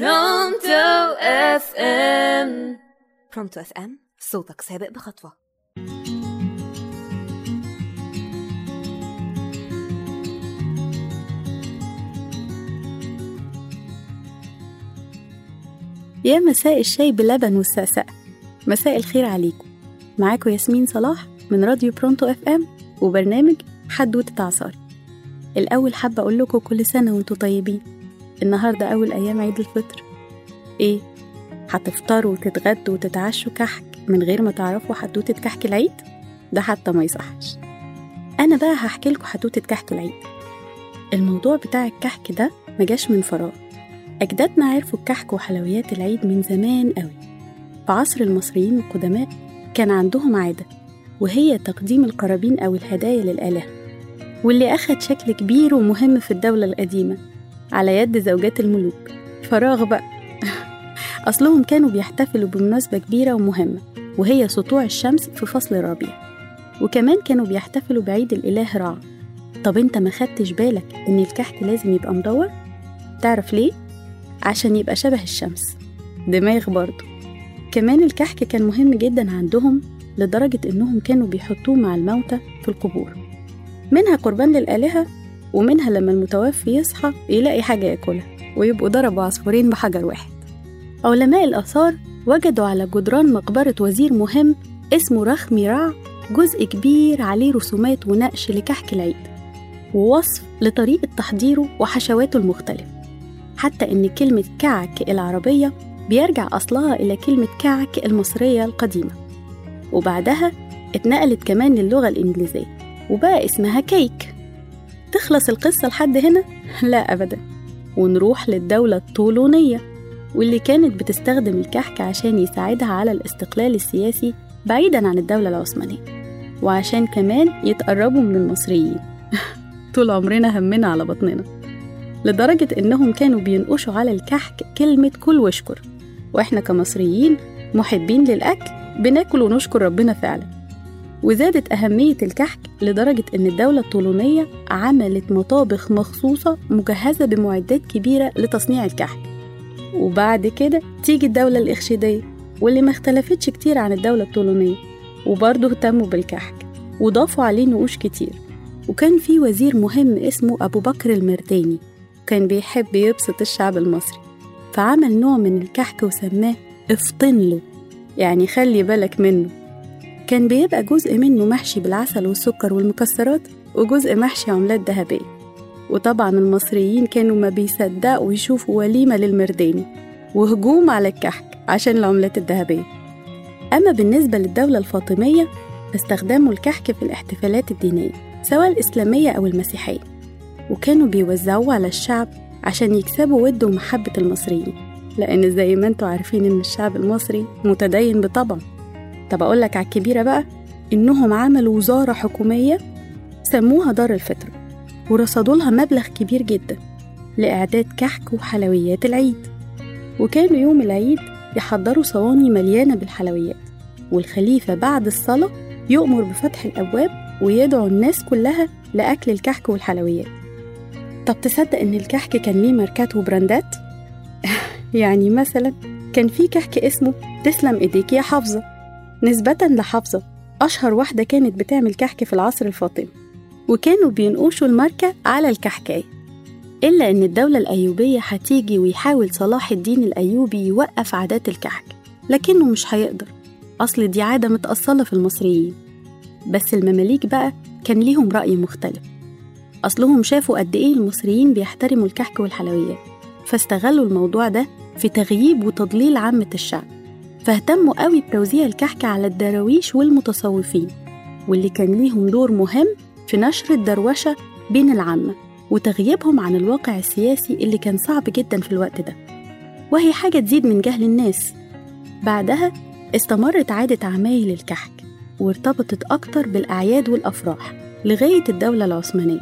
Pronto FM. Pronto FM صوتك سابق بخطوة. يا مساء الشاي بلبن والسقسقة. مساء الخير عليكم. معاكم ياسمين صلاح من راديو Pronto FM وبرنامج حدوتة عصاري الأول حابة أقول لكم كل سنة وانتوا طيبين. النهاردة أول أيام عيد الفطر. إيه؟ هتفطروا وتتغدوا وتتعشوا كحك من غير ما تعرفوا حدوتة كحك العيد؟ ده حتى ما يصحش. أنا بقى هحكي لكم حدوتة كحك العيد. الموضوع بتاع الكحك ده مجاش من فراغ. أجدادنا عرفوا الكحك وحلويات العيد من زمان قوي. في عصر المصريين القدماء كان عندهم عادة وهي تقديم القرابين أو الهدايا للآلهة واللي أخد شكل كبير ومهم في الدولة القديمة. على يد زوجات الملوك. فراغ بقى. أصلهم كانوا بيحتفلوا بمناسبة كبيرة ومهمة وهي سطوع الشمس في فصل الربيع وكمان كانوا بيحتفلوا بعيد الإله رع طب أنت ما خدتش بالك إن الكحك لازم يبقى مدور؟ تعرف ليه؟ عشان يبقى شبه الشمس. دماغ برضه كمان الكحك كان مهم جدا عندهم لدرجة إنهم كانوا بيحطوه مع الموتى في القبور. منها قربان للآلهة ومنها لما المتوفي يصحى يلاقي حاجة ياكلها ويبقوا ضربوا عصفورين بحجر واحد. علماء الآثار وجدوا على جدران مقبرة وزير مهم اسمه رخمي رع جزء كبير عليه رسومات ونقش لكحك العيد ووصف لطريقة تحضيره وحشواته المختلفة. حتى إن كلمة كعك العربية بيرجع أصلها إلى كلمة كعك المصرية القديمة. وبعدها اتنقلت كمان للغة الإنجليزية وبقى اسمها كيك. تخلص القصة لحد هنا؟ لا أبدا. ونروح للدولة الطولونية واللي كانت بتستخدم الكحك عشان يساعدها على الاستقلال السياسي بعيدا عن الدولة العثمانية. وعشان كمان يتقربوا من المصريين. طول عمرنا همنا على بطننا. لدرجة إنهم كانوا بينقشوا على الكحك كلمة كل واشكر وإحنا كمصريين محبين للأكل بناكل ونشكر ربنا فعلا. وزادت أهمية الكحك لدرجة إن الدولة الطولونية عملت مطابخ مخصوصة مجهزة بمعدات كبيرة لتصنيع الكحك. وبعد كده تيجي الدولة الإخشيدية واللي ما اختلفتش كتير عن الدولة الطولونية وبرضه اهتموا بالكحك وضافوا عليه نقوش كتير. وكان في وزير مهم اسمه أبو بكر المرداني كان بيحب يبسط الشعب المصري. فعمل نوع من الكحك وسماه افطن له يعني خلي بالك منه. كان بيبقى جزء منه محشي بالعسل والسكر والمكسرات وجزء محشي عملات ذهبية. وطبعا المصريين كانوا ما بيصدقوا يشوفوا وليمة للمرداني وهجوم على الكحك عشان العملات الذهبية. أما بالنسبة للدولة الفاطمية فاستخدموا الكحك في الاحتفالات الدينية سواء الإسلامية أو المسيحية. وكانوا بيوزعوه على الشعب عشان يكسبوا ود ومحبة المصريين لأن زي ما أنتوا عارفين إن الشعب المصري متدين بطبع طب أقولك على الكبيرة بقى إنهم عملوا وزارة حكومية سموها دار الفطر ورصدوا لها مبلغ كبير جدا لإعداد كحك وحلويات العيد. وكانوا يوم العيد يحضروا صواني مليانة بالحلويات والخليفة بعد الصلاة يؤمر بفتح الأبواب ويدعو الناس كلها لأكل الكحك والحلويات. طب تصدق إن الكحك كان ليه ماركات وبراندات؟ يعني مثلا كان في كحك اسمه تسلم إيديك يا حافظة. نسبة لحافظة أشهر واحدة كانت بتعمل كحك في العصر الفاطمي وكانوا بينقشوا الماركة على الكحكاية. إلا إن الدولة الأيوبية هتيجي ويحاول صلاح الدين الأيوبي يوقف عادات الكحك لكنه مش هيقدر. أصل دي عادة متأصلة في المصريين. بس المماليك بقى كان ليهم رأي مختلف. أصلهم شافوا قد إيه المصريين بيحترموا الكحك والحلويات فاستغلوا الموضوع ده في تغييب وتضليل عامة الشعب. فاهتموا قوي بتوزيع الكحك على الدراويش والمتصوفين واللي كان ليهم دور مهم في نشر الدروشة بين العامة وتغييبهم عن الواقع السياسي اللي كان صعب جدا في الوقت ده. وهي حاجة تزيد من جهل الناس. بعدها استمرت عادة عمايل الكحك وارتبطت أكتر بالأعياد والأفراح لغاية الدولة العثمانية.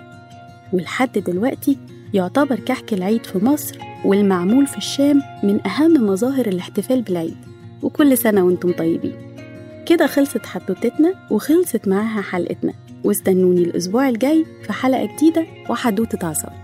ولحد دلوقتي يعتبر كحك العيد في مصر والمعمول في الشام من أهم مظاهر الاحتفال بالعيد. وكل سنة وأنتم طيبين. كده خلصت حدوتتنا وخلصت معاها حلقتنا. واستنوني الأسبوع الجاي في حلقة جديدة وحدوتة عصار